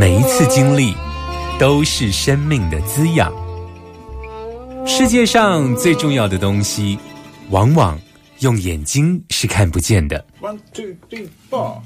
每一次经历都是生命的滋养。世界上最重要的东西，往往用眼睛是看不见的。One two three four。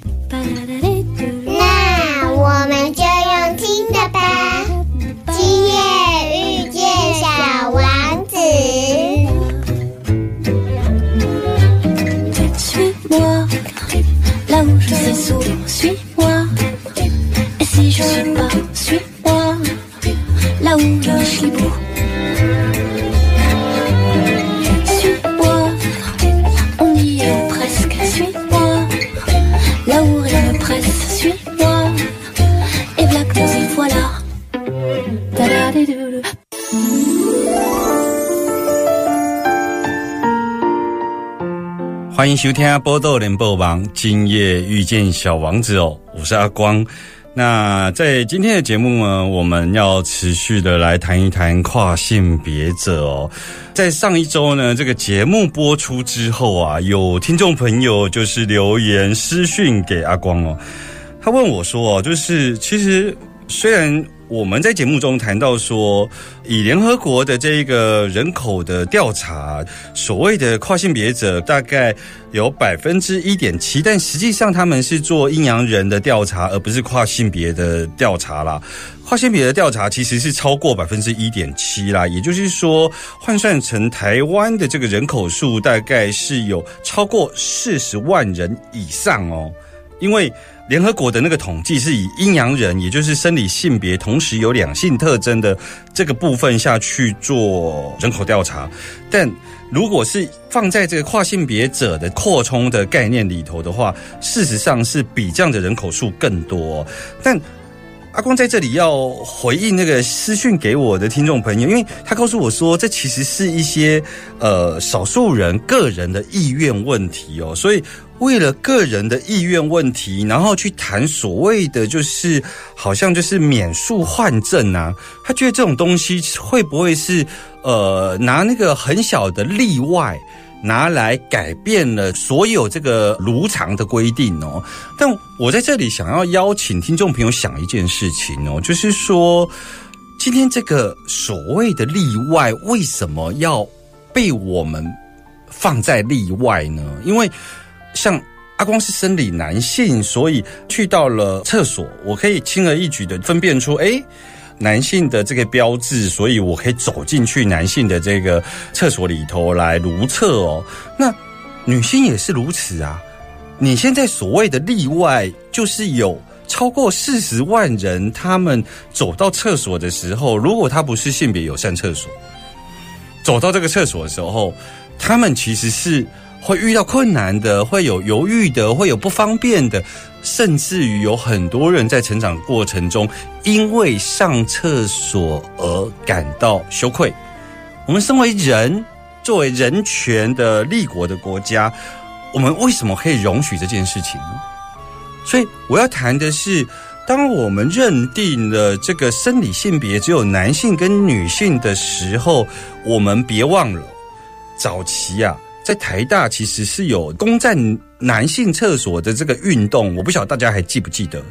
收听《波豆联播王》，今夜遇见小王子哦，我是阿光。那在今天的节目呢，我们要持续的来谈一谈跨性别者哦。在上一周呢，这个节目播出之后啊，有听众朋友就是留言私讯给阿光哦，他问我说哦，就是其实虽然。我们在节目中谈到说，以联合国的这个人口的调查，所谓的跨性别者大概有百分之一点七，但实际上他们是做阴阳人的调查，而不是跨性别的调查啦。跨性别的调查其实是超过百分之一点七啦，也就是说，换算成台湾的这个人口数，大概是有超过四十万人以上哦，因为。联合国的那个统计是以阴阳人，也就是生理性别同时有两性特征的这个部分下去做人口调查，但如果是放在这个跨性别者的扩充的概念里头的话，事实上是比这样的人口数更多。但阿光在这里要回应那个私讯给我的听众朋友，因为他告诉我说，这其实是一些呃少数人个人的意愿问题哦，所以。为了个人的意愿问题，然后去谈所谓的就是好像就是免诉换证啊，他觉得这种东西会不会是呃拿那个很小的例外拿来改变了所有这个如常的规定哦？但我在这里想要邀请听众朋友想一件事情哦，就是说今天这个所谓的例外为什么要被我们放在例外呢？因为像阿光是生理男性，所以去到了厕所，我可以轻而易举的分辨出，哎，男性的这个标志，所以我可以走进去男性的这个厕所里头来如厕哦。那女性也是如此啊。你现在所谓的例外，就是有超过四十万人，他们走到厕所的时候，如果他不是性别友善厕所，走到这个厕所的时候，他们其实是。会遇到困难的，会有犹豫的，会有不方便的，甚至于有很多人在成长过程中因为上厕所而感到羞愧。我们身为人，作为人权的立国的国家，我们为什么可以容许这件事情呢？所以我要谈的是，当我们认定了这个生理性别只有男性跟女性的时候，我们别忘了早期啊。在台大其实是有攻占男性厕所的这个运动，我不晓得大家还记不记得？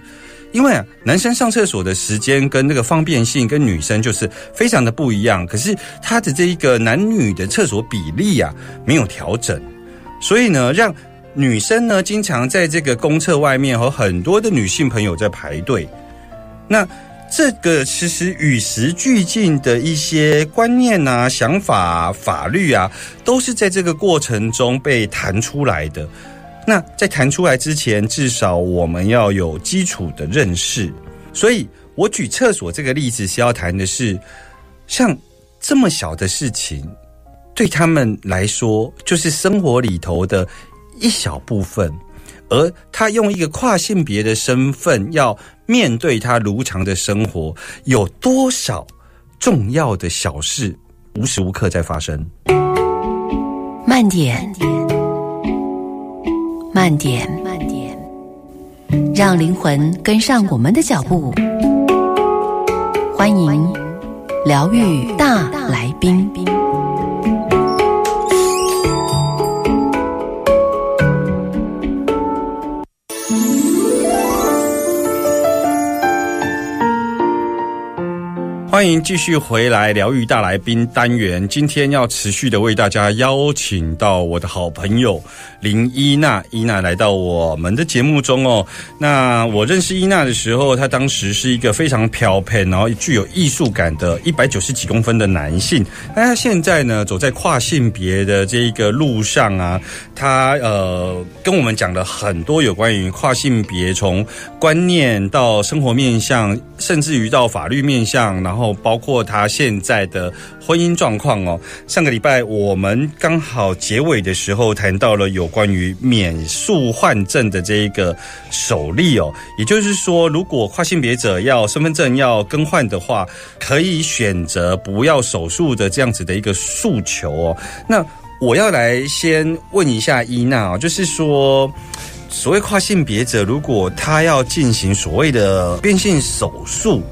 因为啊，男生上厕所的时间跟那个方便性跟女生就是非常的不一样，可是他的这一个男女的厕所比例啊没有调整，所以呢，让女生呢经常在这个公厕外面和很多的女性朋友在排队。那这个其实与时俱进的一些观念啊、想法、法律啊，都是在这个过程中被弹出来的。那在弹出来之前，至少我们要有基础的认识。所以我举厕所这个例子是要谈的是，像这么小的事情，对他们来说就是生活里头的一小部分，而他用一个跨性别的身份要面对他如常的生活，有多少重要的小事无时无刻在发生？慢点，慢点，慢点，让灵魂跟上我们的脚步。欢迎疗愈大来宾。欢迎继续回来疗愈大来宾单元。今天要持续的为大家邀请到我的好朋友林依娜，依娜来到我们的节目中哦。那我认识依娜的时候，她当时是一个非常飘配，然后具有艺术感的一百九十几公分的男性。那她现在呢，走在跨性别的这一个路上啊，她呃跟我们讲了很多有关于跨性别从观念到生活面向，甚至于到法律面向，然后。包括他现在的婚姻状况哦。上个礼拜我们刚好结尾的时候谈到了有关于免诉换证的这一个首例哦，也就是说，如果跨性别者要身份证要更换的话，可以选择不要手术的这样子的一个诉求哦。那我要来先问一下伊娜哦，就是说。所谓跨性别者，如果他要进行所谓的变性手术，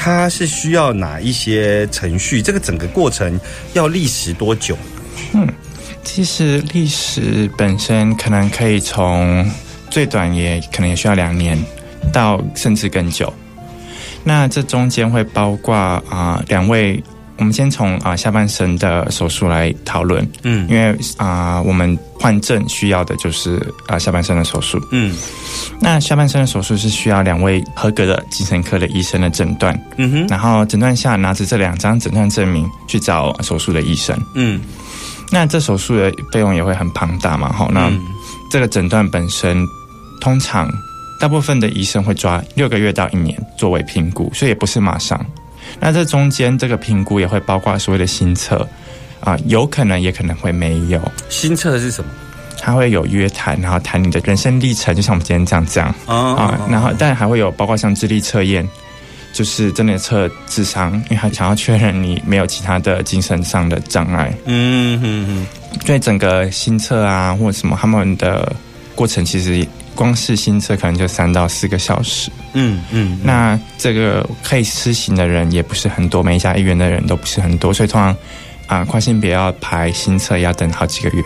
它是需要哪一些程序？这个整个过程要历时多久？嗯，其实历史本身可能可以从最短也可能也需要两年，到甚至更久。那这中间会包括啊两位。我们先从啊下半身的手术来讨论，嗯，因为啊我们患症需要的就是啊下半身的手术，嗯，那下半身的手术是需要两位合格的精神科的医生的诊断，嗯哼，然后诊断下拿着这两张诊断证明去找手术的医生，嗯，那这手术的费用也会很庞大嘛，好，那这个诊断本身通常大部分的医生会抓六个月到一年作为评估，所以也不是马上。那这中间这个评估也会包括所谓的新测啊，有可能也可能会没有。新测是什么？他会有约谈，然后谈你的人生历程，就像我们今天这样讲啊。然后，但还会有包括像智力测验，就是真的测智商，因为他想要确认你没有其他的精神上的障碍。嗯嗯嗯。对整个新测啊，或者什么他们的过程，其实。光是新车可能就三到四个小时，嗯嗯，那这个可以施行的人也不是很多，每一家医院的人都不是很多，所以通常啊跨性别要排新车要等好几个月。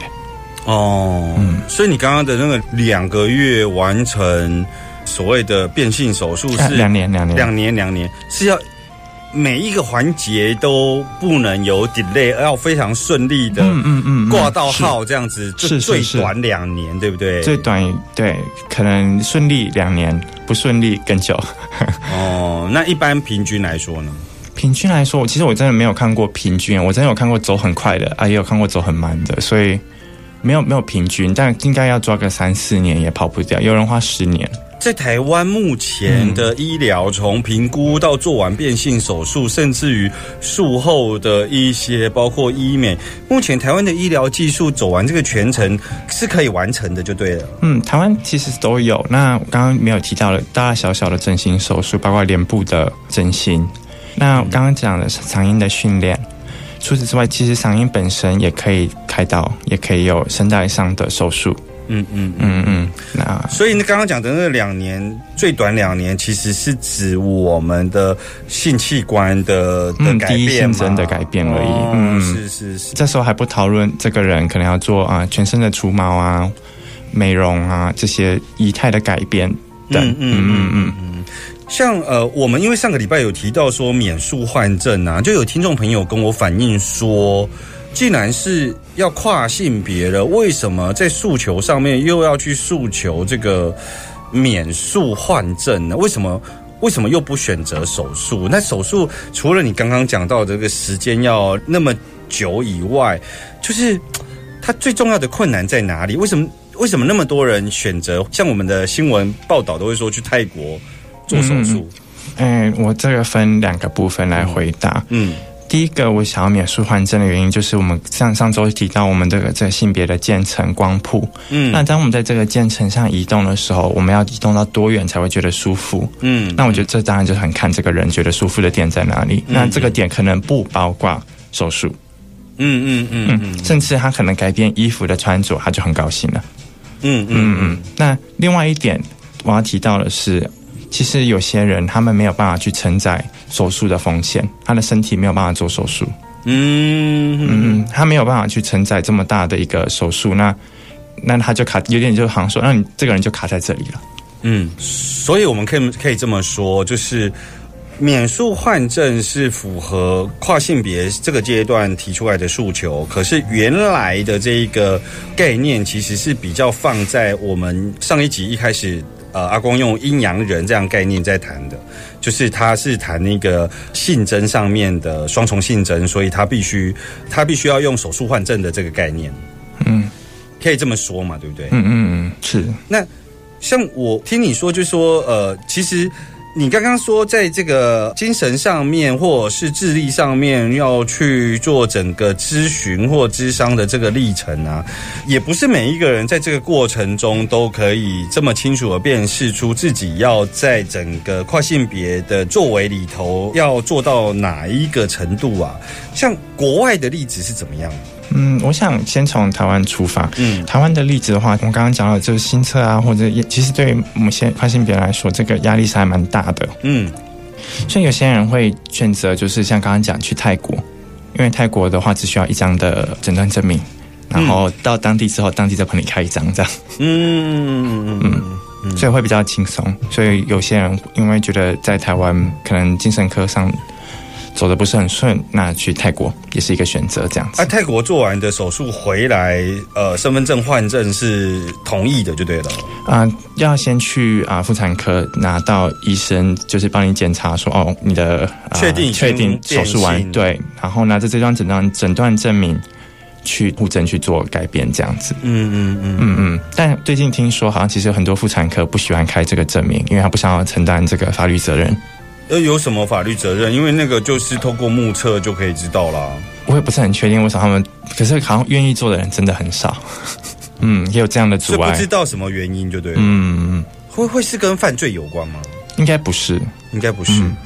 哦，嗯，所以你刚刚的那个两个月完成所谓的变性手术是两年两年两年两年是要。每一个环节都不能有 delay，要非常顺利的挂到号，这样子最最短两年，对不对？最短对，可能顺利两年，不顺利更久。哦，那一般平均来说呢？平均来说，其实我真的没有看过平均，我真的有看过走很快的啊，也有看过走很慢的，所以没有没有平均，但应该要抓个三四年也跑不掉，有人花十年。在台湾目前的医疗，从评估到做完变性手术，甚至于术后的一些包括医美，目前台湾的医疗技术走完这个全程是可以完成的，就对了。嗯，台湾其实都有。那刚刚没有提到的大大小小的整形手术，包括脸部的整形。那刚刚讲的是嗓音的训练。除此之外，其实嗓音本身也可以开刀，也可以有声带上的手术。嗯嗯嗯嗯，那所以你刚刚讲的那两年，最短两年，其实是指我们的性器官的的改变真的改变而已。嗯，是是是。这时候还不讨论这个人可能要做啊全身的除毛啊、美容啊这些仪态的改变等。嗯嗯嗯嗯嗯。像呃，我们因为上个礼拜有提到说免术换证啊，就有听众朋友跟我反映说。既然是要跨性别的，为什么在诉求上面又要去诉求这个免诉换证呢？为什么为什么又不选择手术？那手术除了你刚刚讲到这个时间要那么久以外，就是它最重要的困难在哪里？为什么为什么那么多人选择像我们的新闻报道都会说去泰国做手术？哎，我这个分两个部分来回答。嗯第一个，我想要免术换证的原因，就是我们上上周提到我们这个这个性别的渐层光谱。嗯那当我们在这个渐层上移动的时候，我们要移动到多远才会觉得舒服？嗯那我觉得这当然就很看这个人觉得舒服的点在哪里。那这个点可能不包括手术，嗯嗯嗯嗯，嗯甚至他可能改变衣服的穿着，他就很高兴了。嗯嗯嗯嗯。那另外一点我要提到的是，其实有些人他们没有办法去承载手术的风险，他的身体没有办法做手术。嗯嗯嗯，他没有办法去承载这么大的一个手术，那那他就卡，有点就好像说，那你这个人就卡在这里了。嗯，所以我们可以可以这么说，就是免术换证是符合跨性别这个阶段提出来的诉求，可是原来的这一个概念其实是比较放在我们上一集一开始。呃，阿公用阴阳人这样概念在谈的，就是他是谈那个性征上面的双重性征，所以他必须他必须要用手术换证的这个概念，嗯可以这么说嘛，对不对？嗯嗯嗯，是。那像我听你说，就说呃，其实你刚刚说，在这个精神上面或者是智力上面要去做整个咨询或咨商的这个历程啊，也不是每一个人在这个过程中都可以这么清楚的辨识出自己要在整个跨性别的作为里头要做到哪一个程度啊。像国外的例子是怎么样？嗯，我想先从台湾出发。嗯台湾的例子的话，我刚刚讲了，就是新测啊，或者也其实对某些跨性别来说，这个压力是还蛮大的。嗯所以有些人会选择，就是像刚刚讲去泰国，因为泰国的话只需要一张的诊断证明，然后到当地之后，当地再帮你开一张这样。嗯嗯嗯所以会比较轻松。所以有些人因为觉得在台湾可能精神科上走的不是很顺，那去泰国也是一个选择。这样子啊，泰国做完的手术回来，呃，身份证换证是同意的，就对了。啊、要先去啊妇产科拿到医生就是帮你检查说哦你的、啊确定确定手术完性对，然后拿着这张诊断诊断证明去户诊去做改变这样子。嗯嗯嗯嗯嗯，但最近听说好像其实有很多妇产科不喜欢开这个证明，因为他不想要承担这个法律责任。呃，有什么法律责任？因为那个就是透过目测就可以知道啦。我也不是很确定为什么他们，可是好像愿意做的人真的很少。嗯，也有这样的阻碍所以不知。道什么原因，就对了。嗯，嗯会会是跟犯罪有关吗？应该不是。应该不是。嗯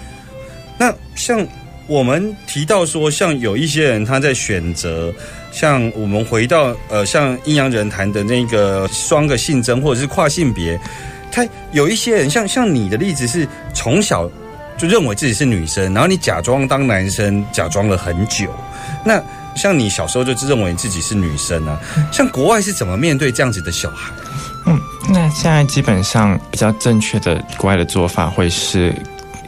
那像我们提到说，像有一些人他在选择，像我们回到呃，像阴阳人谈的那个双个性征或者是跨性别，他有一些人像像你的例子是从小就认为自己是女生，然后你假装当男生，假装了很久。那像你小时候就认为自己是女生啊，像国外是怎么面对这样子的小孩？嗯，那现在基本上比较正确的国外的做法会是，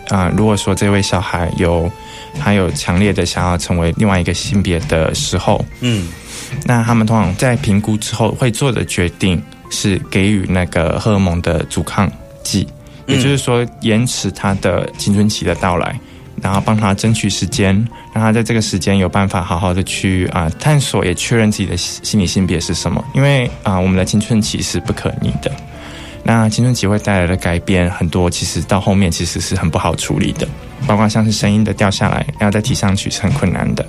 啊、如果说这位小孩有他有强烈的想要成为另外一个性别的时候，嗯那他们通常在评估之后会做的决定是给予那个荷尔蒙的阻抗剂，嗯也就是说延迟他的青春期的到来，然后帮他争取时间，让他在这个时间有办法好好的去啊、探索，也确认自己的心理性别是什么。因为啊、我们的青春期是不可逆的，那青春期会带来的改变很多，其实到后面其实是很不好处理的，包括像是声音的掉下来，然后再提上去是很困难的。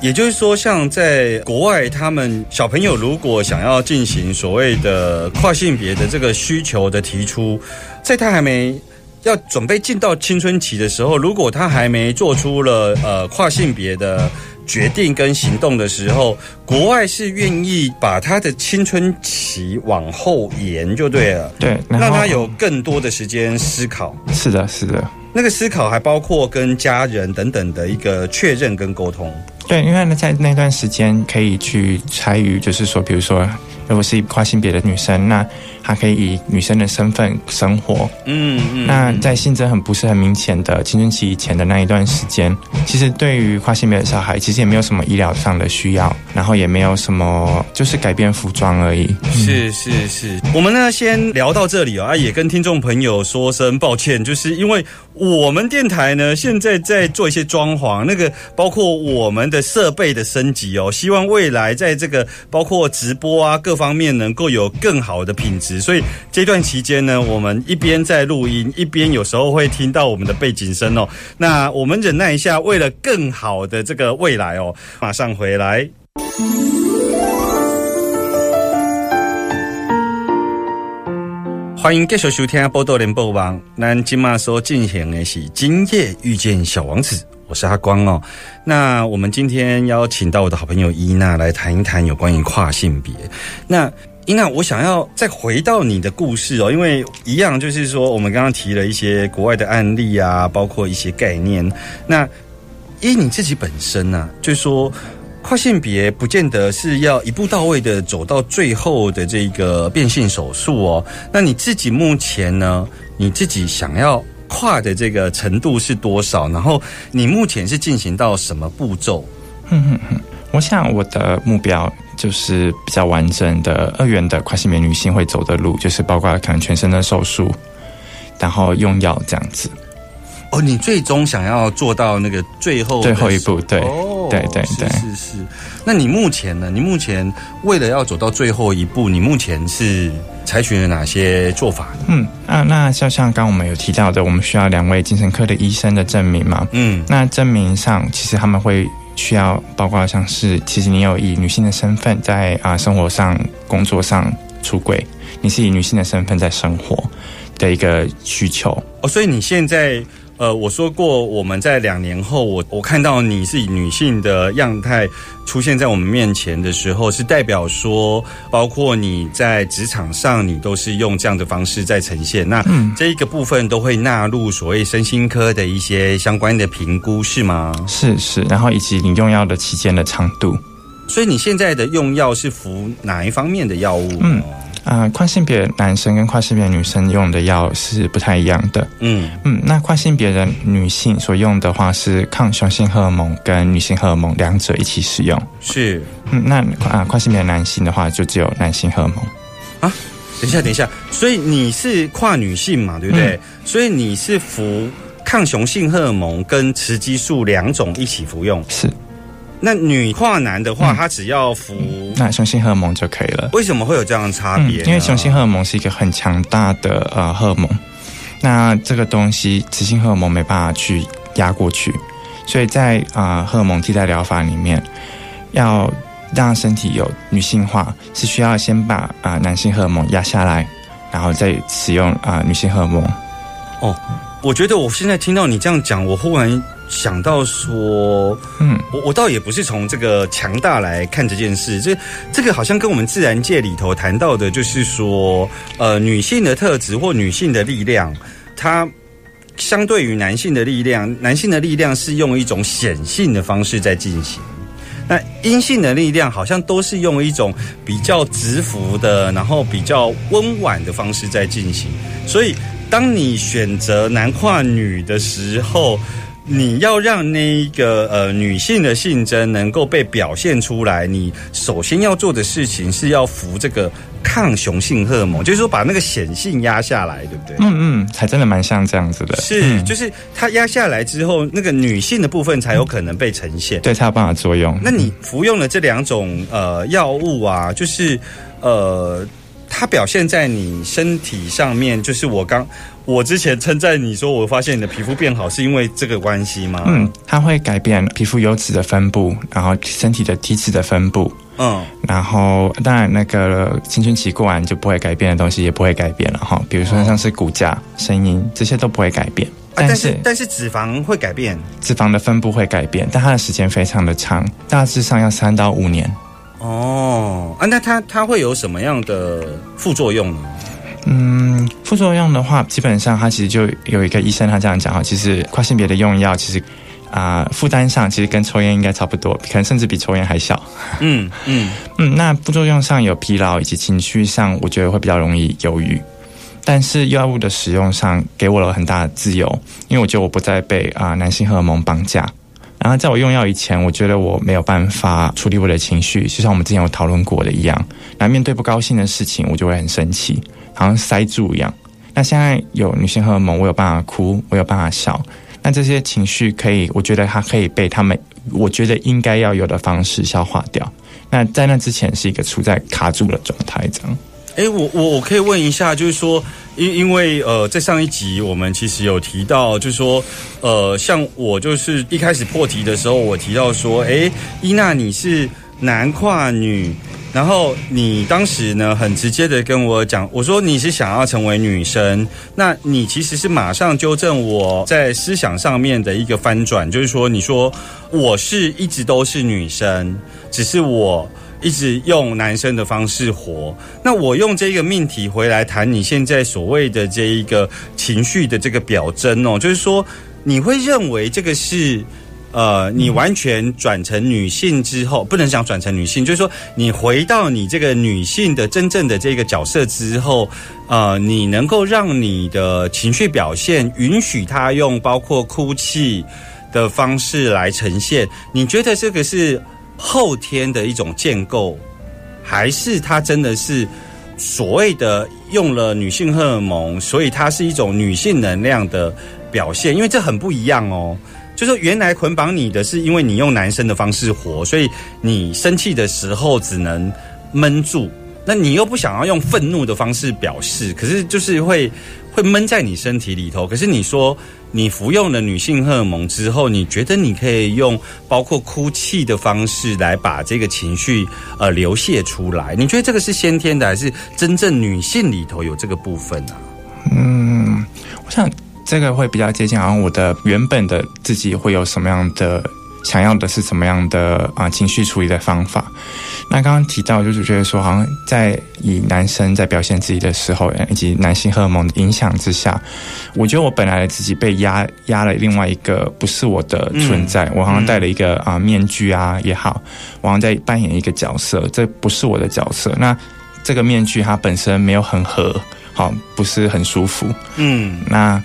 也就是说，像在国外，他们小朋友如果想要进行所谓的跨性别的这个需求的提出，在他还没要准备进到青春期的时候，如果他还没做出了呃跨性别的决定跟行动的时候，国外是愿意把他的青春期往后延，就对了，对，让他有更多的时间思考。是的，是的，那个思考还包括跟家人等等的一个确认跟沟通。对，因为呢，在那段时间可以去参与，就是说，比如说如果是跨性别的女生，那她可以以女生的身份生活。嗯嗯那在性征很不是很明显的青春期以前的那一段时间，其实对于跨性别的小孩，其实也没有什么医疗上的需要，然后也没有什么，就是改变服装而已。是是是，我们呢先聊到这里哦，啊，也跟听众朋友说声抱歉，就是因为我们电台呢现在在做一些装潢，那个包括我们的设备的升级哦，希望未来在这个包括直播啊各方面能够有更好的品质，所以这段期间呢，我们一边在录音，一边有时候会听到我们的背景声哦，那我们忍耐一下，为了更好的这个未来哦，马上回来。欢迎继续收听《波多连播网》。咱今嘛所进行的是《今夜遇见小王子》，我是阿光哦。那我们今天邀请到我的好朋友伊娜来谈一谈有关于跨性别。那伊娜，我想要再回到你的故事哦，因为一样就是说，我们刚刚提了一些国外的案例啊，包括一些概念。那依你自己本身呢、就是说。跨性别不见得是要一步到位的走到最后的这个变性手术哦。那你自己目前呢？你自己想要跨的这个程度是多少？然后你目前是进行到什么步骤？我想我的目标就是比较完整的二元的跨性别女性会走的路，就是包括可能全身的手术，然后用药这样子。哦，你最终想要做到那个最后最后一步对哦对对对是是是。那你目前呢？你目前为了要走到最后一步，你目前是采取了哪些做法呢？嗯啊，那就像刚刚我们有提到的，我们需要两位精神科的医生的证明嘛。嗯那证明上，其实他们会需要包括像是，其实你有以女性的身份在啊、生活上、工作上出轨，你是以女性的身份在生活的一个需求。哦，所以你现在。呃，我说过，我们在两年后，我我看到你是以女性的样态出现在我们面前的时候，是代表说，包括你在职场上，你都是用这样的方式在呈现。那这一个部分都会纳入所谓身心科的一些相关的评估，是吗？是是，然后以及你用药的期间的长度。所以你现在的用药是服哪一方面的药物？嗯啊、跨性别男生跟跨性别女生用的药是不太一样的。嗯嗯，那跨性别的女性所用的话是抗雄性荷尔蒙跟女性荷尔蒙两者一起使用。是。嗯，那啊跨性别男性的话就只有男性荷尔蒙。啊等一下，等一下，所以你是跨女性嘛，对不对？嗯所以你是服抗雄性荷尔蒙跟雌激素两种一起服用。是，那女跨男的话，嗯她只要服，那雄性荷尔蒙就可以了。为什么会有这样的差嗯别呢？，因为雄性荷尔蒙是一个很强大的呃荷尔蒙，那这个东西雌性荷尔蒙没办法去压过去，所以在啊、呃荷尔蒙替代疗法里面，要让身体有女性化，是需要先把啊、呃男性荷尔蒙压下来，然后再使用啊、呃女性荷尔蒙。哦我觉得我现在听到你这样讲，我忽然想到说，嗯，我我倒也不是从这个强大来看这件事，这这个好像跟我们自然界里头谈到的，就是说，呃，女性的特质或女性的力量，它相对于男性的力量，男性的力量是用一种显性的方式在进行。那阴性的力量好像都是用一种比较直服的，然后比较温婉的方式在进行。所以，当你选择男跨女的时候，你要让那一个呃女性的性征能够被表现出来，你首先要做的事情是要服这个抗雄性荷尔蒙，就是说把那个显性压下来，对不对？嗯嗯，还真的蛮像这样子的。是，嗯就是它压下来之后，那个女性的部分才有可能被呈现。对它有办法作用。那你服用了这两种呃药物啊，就是呃，它表现在你身体上面，就是我刚我之前称赞你说，我发现你的皮肤变好，是因为这个关系吗？嗯，它会改变皮肤油脂的分布，然后身体的体脂的分布。嗯然后，当然，那个青春期过完就不会改变的东西也不会改变了哈，比如说像是骨架、声音这些都不会改变，啊，但是但是脂肪会改变脂肪的分布会改变，但它的时间非常的长，大致上要三到五年。哦啊，那它它会有什么样的副作用呢？嗯，副作用的话，基本上它其实就有一个医生他这样讲哈，其实跨性别的用药其实啊、负担上其实跟抽烟应该差不多，可能甚至比抽烟还小。嗯嗯嗯，那副作用上有疲劳以及情绪上，我觉得会比较容易忧郁。但是药物的使用上给我了很大的自由，因为我觉得我不再被啊、男性荷尔蒙绑架。然后在我用药以前，我觉得我没有办法处理我的情绪，就像我们之前有讨论过的一样。那面对不高兴的事情，我就会很生气，好像塞住一样。那现在有女性荷尔蒙，我有办法哭，我有办法笑。那这些情绪可以，我觉得它可以被他们，我觉得应该要有的方式消化掉。那在那之前是一个处在卡住的状态，这样。哎，我我我可以问一下，就是说，因因为呃，在上一集我们其实有提到，就是说，呃，像我就是一开始破题的时候，我提到说，哎，伊娜你是男跨女，然后你当时呢很直接的跟我讲，我说你是想要成为女生，那你其实是马上纠正我在思想上面的一个翻转，就是说，你说我是一直都是女生，只是我。一直用男生的方式活，那我用这个命题回来谈你现在所谓的这一个情绪的这个表征哦，就是说你会认为这个是呃，你完全转成女性之后，不能讲转成女性，就是说你回到你这个女性的真正的这个角色之后，呃，你能够让你的情绪表现允许他用包括哭泣的方式来呈现，你觉得这个是？后天的一种建构，还是它真的是所谓的用了女性荷尔蒙，所以它是一种女性能量的表现？因为这很不一样哦。就说原来捆绑你的是因为你用男生的方式活，所以你生气的时候只能闷住，那你又不想要用愤怒的方式表示，可是就是会会闷在你身体里头。可是你说。你服用了女性荷尔蒙之后，你觉得你可以用包括哭泣的方式来把这个情绪呃流泄出来？你觉得这个是先天的，还是真正女性里头有这个部分呢？嗯，我想这个会比较接近，好像我的原本的自己会有什么样的想要的是什么样的啊情绪处理的方法。那刚刚提到，就是觉得说，好像在以男生在表现自己的时候，以及男性荷尔蒙的影响之下，我觉得我本来的自己被压压了另外一个不是我的存在，我好像戴了一个啊面具啊也好，我好像在扮演一个角色，这不是我的角色。那这个面具它本身没有很合，好不是很舒服，嗯，那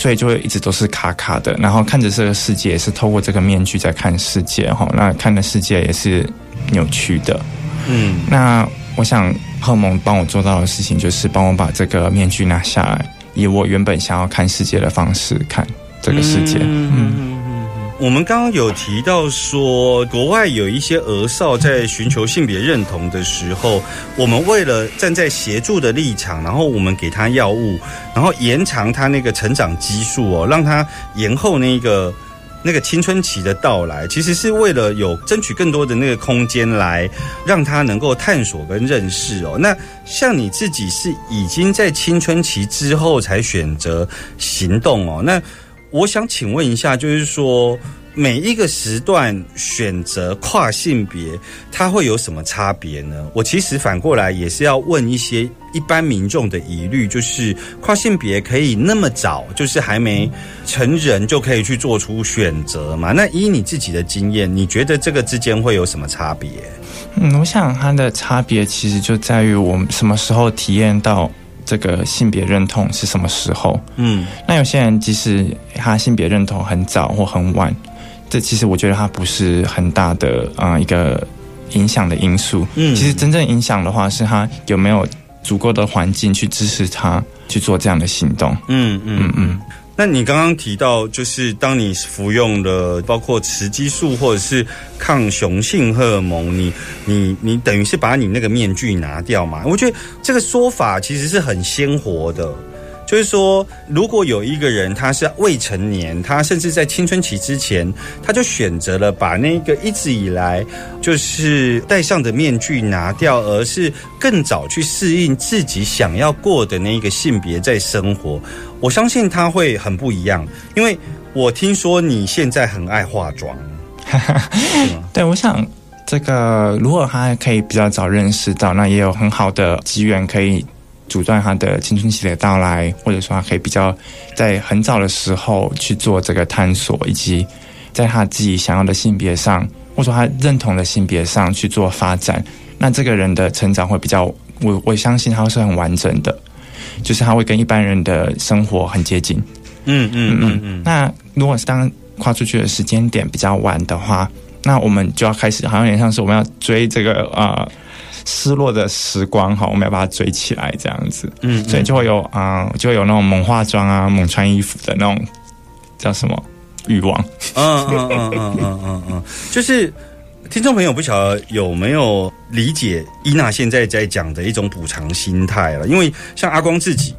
所以就会一直都是卡卡的，然后看着这个世界也是透过这个面具在看世界，哈，那看的世界也是。扭曲的，嗯，那我想贺蒙帮我做到的事情，就是帮我把这个面具拿下来，以我原本想要看世界的方式看这个世界。嗯，我们刚刚有提到说，国外有一些儿少在寻求性别认同的时候，我们为了站在协助的立场，然后我们给他药物，然后延长他那个成长激素哦，让他延后那个。那个青春期的到来，其实是为了有争取更多的那个空间，来让他能够探索跟认识哦。那像你自己是已经在青春期之后才选择行动哦。那我想请问一下，就是说。每一个时段选择跨性别，它会有什么差别呢？我其实反过来也是要问一些一般民众的疑虑，就是跨性别可以那么早，就是还没成人就可以去做出选择吗？那依你自己的经验，你觉得这个之间会有什么差别？嗯，我想它的差别其实就在于我们什么时候体验到这个性别认同是什么时候。嗯，那有些人即使他性别认同很早或很晚。这其实我觉得他不是很大的啊一个影响的因素。嗯，其实真正影响的话是他有没有足够的环境去支持他去做这样的行动。嗯嗯嗯。那你刚刚提到，就是当你服用了包括雌激素或者是抗雄性荷尔蒙，你你你等于是把你那个面具拿掉嘛？我觉得这个说法其实是很鲜活的。就是说，如果有一个人他是未成年，他甚至在青春期之前，他就选择了把那个一直以来就是戴上的面具拿掉，而是更早去适应自己想要过的那个性别在生活，我相信他会很不一样。因为我听说你现在很爱化妆，对，我想这个如果他可以比较早认识到，那也有很好的机缘可以。阻断他的青春期的到来，或者说他可以比较在很早的时候去做这个探索，以及在他自己想要的性别上，或者说他认同的性别上去做发展，那这个人的成长会比较，我我相信他是很完整的，就是他会跟一般人的生活很接近。嗯嗯嗯嗯，那如果是当跨出去的时间点比较晚的话，那我们就要开始，好像有点像是我们要追这个啊、失落的时光哈，我们要把它追起来这样子。嗯，所以就会有啊、就会有那种猛化妆啊、猛穿衣服的那种叫什么欲望。嗯嗯嗯嗯嗯嗯嗯，就是听众朋友不晓得有没有理解伊娜现在在讲的一种补偿心态了？因为像阿光自己。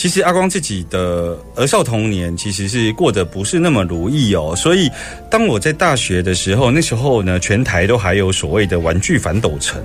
其实阿光自己的儿少童年其实是过得不是那么如意哦，所以当我在大学的时候，那时候呢，全台都还有所谓的玩具反斗城。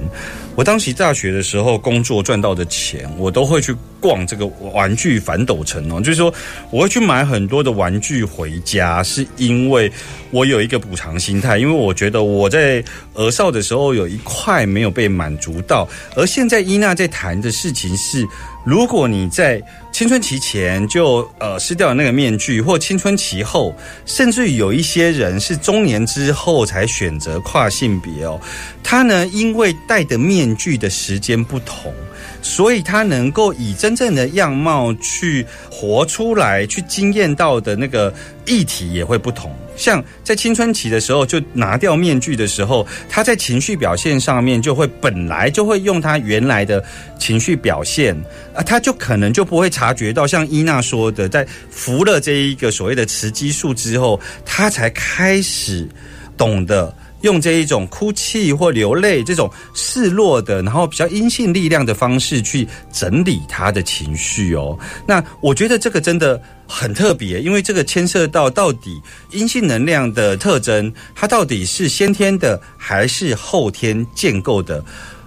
我当时大学的时候工作赚到的钱，我都会去逛这个玩具反斗城哦，就是说我会去买很多的玩具回家，是因为我有一个补偿心态，因为我觉得我在儿少的时候有一块没有被满足到，而现在伊娜在谈的事情是，如果你在青春期前就呃撕掉了那个面具，或青春期后，甚至有一些人是中年之后才选择跨性别哦，他呢因为戴的面具的时间不同。所以他能够以真正的样貌去活出来，去惊艳到的那个议题也会不同。像在青春期的时候，就拿掉面具的时候，他在情绪表现上面就会本来就会用他原来的情绪表现啊，他就可能就不会察觉到，像伊娜说的，在服了这一个所谓的雌激素之后，他才开始懂得。用这一种哭泣或流泪这种示弱的，然后比较阴性力量的方式去整理他的情绪哦。那我觉得这个真的很特别，因为这个牵涉到到底阴性能量的特征，它到底是先天的还是后天建构的？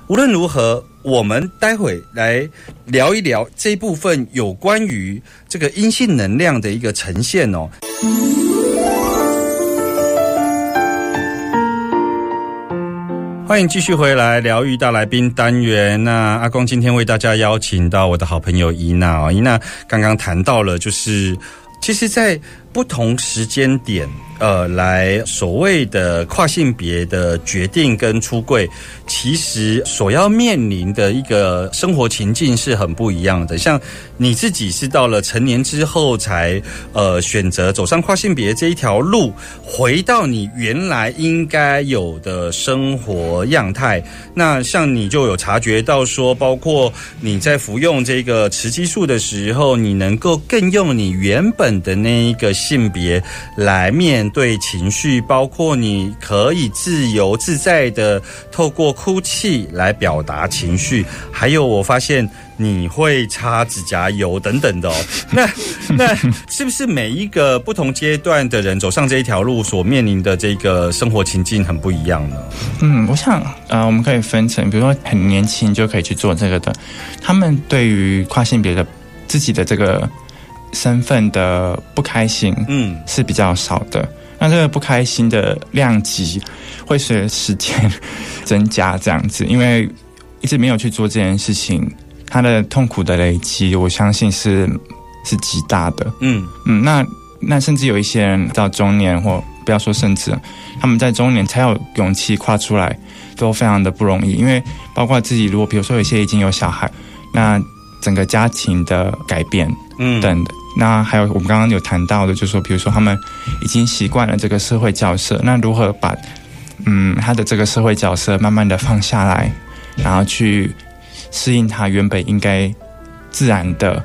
无论如何，我们待会来聊一聊这一部分有关于这个阴性能量的一个呈现哦。欢迎继续回来疗愈大来宾单元。那阿公今天为大家邀请到我的好朋友伊娜哦，伊娜刚刚谈到了，就是其实，在不同时间点，呃，来所谓的跨性别的决定跟出柜，其实所要面临的一个生活情境是很不一样的。像你自己是到了成年之后才呃选择走上跨性别这一条路，回到你原来应该有的生活样态。那像你就有察觉到说，包括你在服用这个雌激素的时候，你能够更用你原本的那一个性别来面对情绪，包括你可以自由自在的透过哭泣来表达情绪，还有我发现你会擦指甲油等等的哦。那那是不是每一个不同阶段的人走上这一条路所面临的这个生活情境很不一样呢？嗯，我想呃，我们可以分成，比如说很年轻就可以去做这个的，他们对于跨性别的自己的这个身份的不开心，嗯是比较少的。那这个不开心的量级会随着时间增加，这样子，因为一直没有去做这件事情，他的痛苦的累积，我相信是是极大的。嗯嗯，那那甚至有一些人到中年，或不要说甚至，他们在中年才有勇气跨出来，都非常的不容易。因为包括自己，如果比如说有些已经有小孩，那整个家庭的改变嗯等的，那还有我们刚刚有谈到的，就是说，比如说他们已经习惯了这个社会角色，那如何把嗯他的这个社会角色慢慢的放下来，然后去适应他原本应该自然的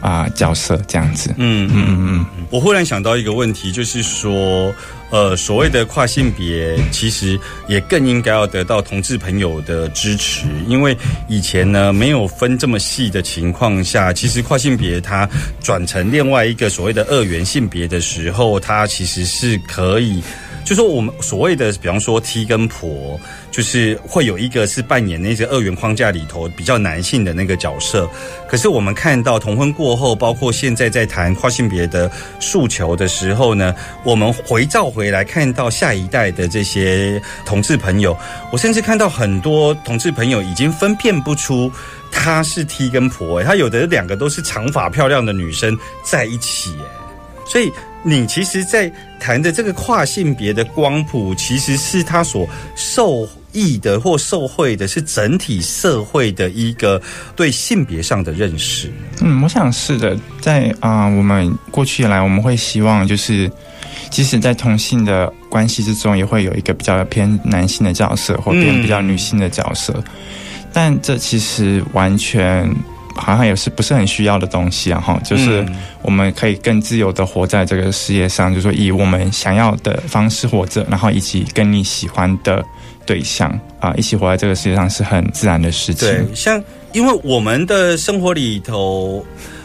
啊、角色这样子。嗯嗯嗯嗯。我忽然想到一个问题，就是说，呃，所谓的跨性别，其实也更应该要得到同志朋友的支持，因为以前呢没有分这么细的情况下，其实跨性别它转成另外一个所谓的二元性别的时候，它其实是可以。就说我们所谓的，比方说 T 跟婆，就是会有一个是扮演那些二元框架里头比较男性的那个角色。可是我们看到同婚过后，包括现在在谈跨性别的诉求的时候呢，我们回照回来看到下一代的这些同志朋友，我甚至看到很多同志朋友已经分辨不出他是 T 跟婆，他有的两个都是长发漂亮的女生在一起，所以。你其实，在谈的这个跨性别的光谱，其实是他所受益的或受惠的，是整体社会的一个对性别上的认识。嗯，我想是的，在啊、我们过去以来，我们会希望就是，即使在同性的关系之中，也会有一个比较偏男性的角色，或偏嗯比较女性的角色，但这其实完全。好像也是不是很需要的东西啊，哈，就是嗯我们可以更自由的活在这个世界上，就是说以我们想要的方式活着，然后以及跟你喜欢的对象啊，一起活在这个世界上是很自然的事情。对，像因为我们的生活里头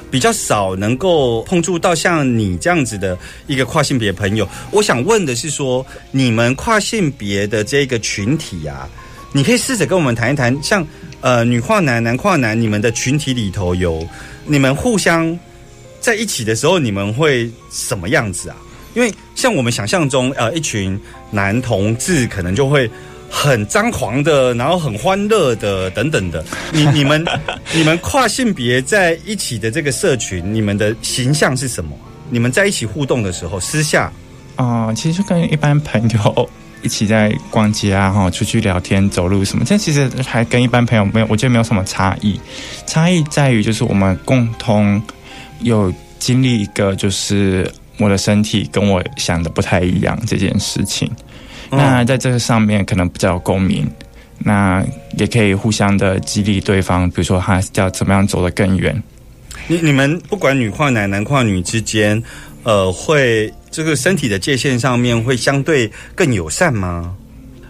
比较少能够碰触到像你这样子的一个跨性别朋友，我想问的是说，你们跨性别的这个群体啊，你可以试着跟我们谈一谈，像呃女跨男、男跨男，你们的群体里头有你们互相在一起的时候，你们会什么样子啊？因为像我们想象中，呃，一群男同志可能就会很张狂的，然后很欢乐的等等的。你 你们你们跨性别在一起的这个社群，你们的形象是什么？你们在一起互动的时候，私下啊、其实就跟一般朋友一起在逛街啊，哈，出去聊天、走路什么，这其实还跟一般朋友没有，我觉得没有什么差异。差异在于就是我们共同有经历一个，就是我的身体跟我想的不太一样这件事情。那在这个上面可能比较有共鸣，那也可以互相的激励对方，比如说他要怎么样走得更远。你你们不管女跨男、男跨女之间，呃，会这个身体的界限上面会相对更友善吗？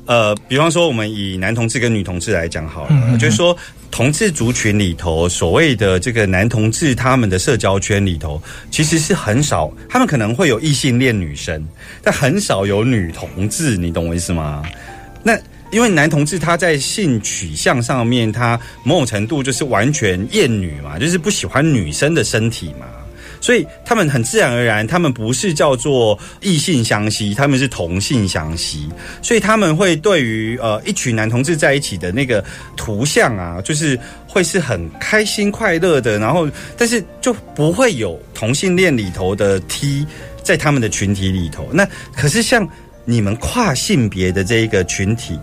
呃，比方说我们以男同志跟女同志来讲好了，就是说同志族群里头，所谓的这个男同志他们的社交圈里头，其实是很少，他们可能会有异性恋女生，但很少有女同志，你懂我意思吗？那因为男同志他在性取向上面，他某种程度就是完全厌女嘛，就是不喜欢女生的身体嘛，所以他们很自然而然，他们不是叫做异性相吸，他们是同性相吸，所以他们会对于呃一群男同志在一起的那个图像啊，就是会是很开心快乐的，然后但是就不会有同性恋里头的 T 在他们的群体里头。那可是像你们跨性别的这一个群体，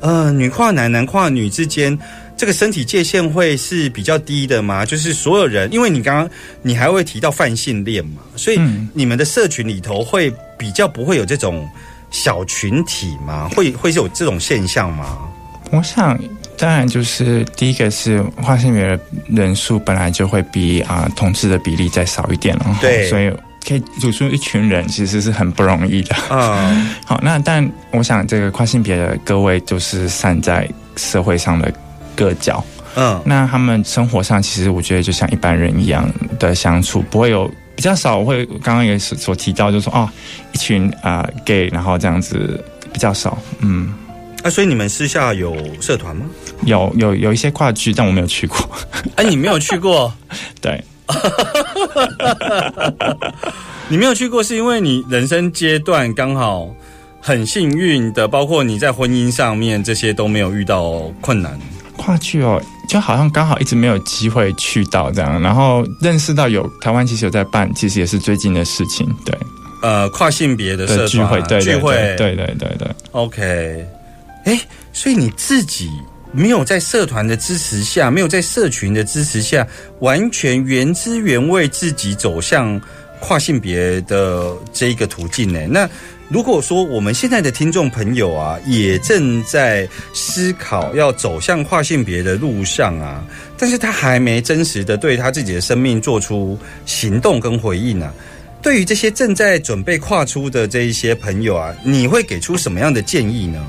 呃，女跨男、男跨女之间，这个身体界限会是比较低的吗？就是所有人，因为你刚刚你还会提到泛性恋嘛，所以嗯你们的社群里头会比较不会有这种小群体吗？会会是有这种现象吗？我想，当然就是第一个是跨性别的人数本来就会比啊、同志的比例再少一点了，对所以可以组出一群人其实是很不容易的。啊、好，那但我想这个跨性别的各位就是散在社会上的各角，嗯那他们生活上其实我觉得就像一般人一样的相处，不会有比较少会刚刚也是所提到，就是说哦，一群啊、gay，然后这样子比较少，嗯。啊，所以你们私下有社团吗？有有有一些跨剧，但我没有去过。哎、你没有去过，对，你没有去过是因为你人生阶段刚好很幸运的，包括你在婚姻上面这些都没有遇到困难。跨剧哦，就好像刚好一直没有机会去到这样，然后认识到有台湾其实有在办，其实也是最近的事情，对呃，跨性别的社团的聚会，对对聚会，对对对对对。OK，哎，所以你自己没有在社团的支持下，没有在社群的支持下，完全原汁原味自己走向跨性别的这一个途径呢？那如果说我们现在的听众朋友啊，也正在思考要走向跨性别的路上啊，但是他还没真实的对他自己的生命做出行动跟回应啊。对于这些正在准备跨出的这一些朋友啊，你会给出什么样的建议呢？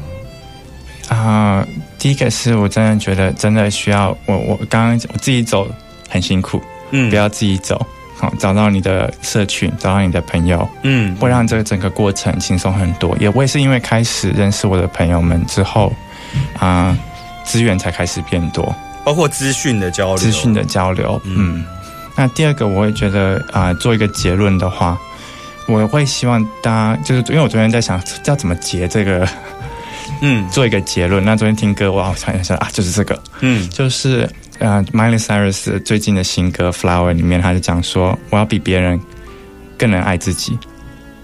啊、第一个是我真的觉得真的需要我我刚刚我自己走很辛苦，嗯不要自己走，好找到你的社群，找到你的朋友，嗯会让这个整个过程轻松很多。也我也是因为开始认识我的朋友们之后，啊、资源才开始变多，包括资讯的交流，资讯的交流。嗯嗯，那第二个我会觉得啊、做一个结论的话，我会希望大家就是因为我昨天在想要怎么结这个，嗯做一个结论。那昨天听歌，哇，我想一下啊，就是这个，嗯就是呃，Miley Cyrus 最近的新歌《Flower》里面，他就讲说，我要比别人更能爱自己。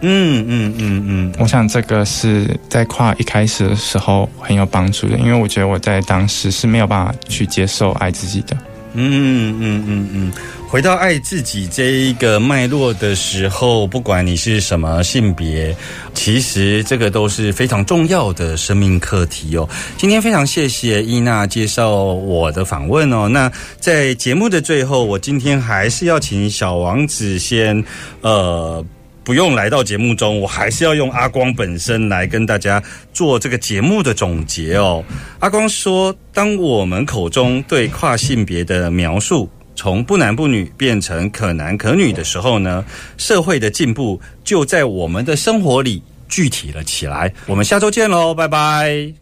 嗯嗯嗯嗯，我想这个是在跨一开始的时候很有帮助的，因为我觉得我在当时是没有办法去接受爱自己的。嗯嗯嗯嗯，回到爱自己这一个脉络的时候，不管你是什么性别，其实这个都是非常重要的生命课题哦。今天非常谢谢伊娜介绍我的访问哦。那在节目的最后，我今天还是要请小王子先呃。不用来到节目中，我还是要用阿光本身来跟大家做这个节目的总结哦。阿光说，当我们口中对跨性别的描述从不男不女变成可男可女的时候呢，社会的进步就在我们的生活里具体了起来。我们下周见喽，拜拜。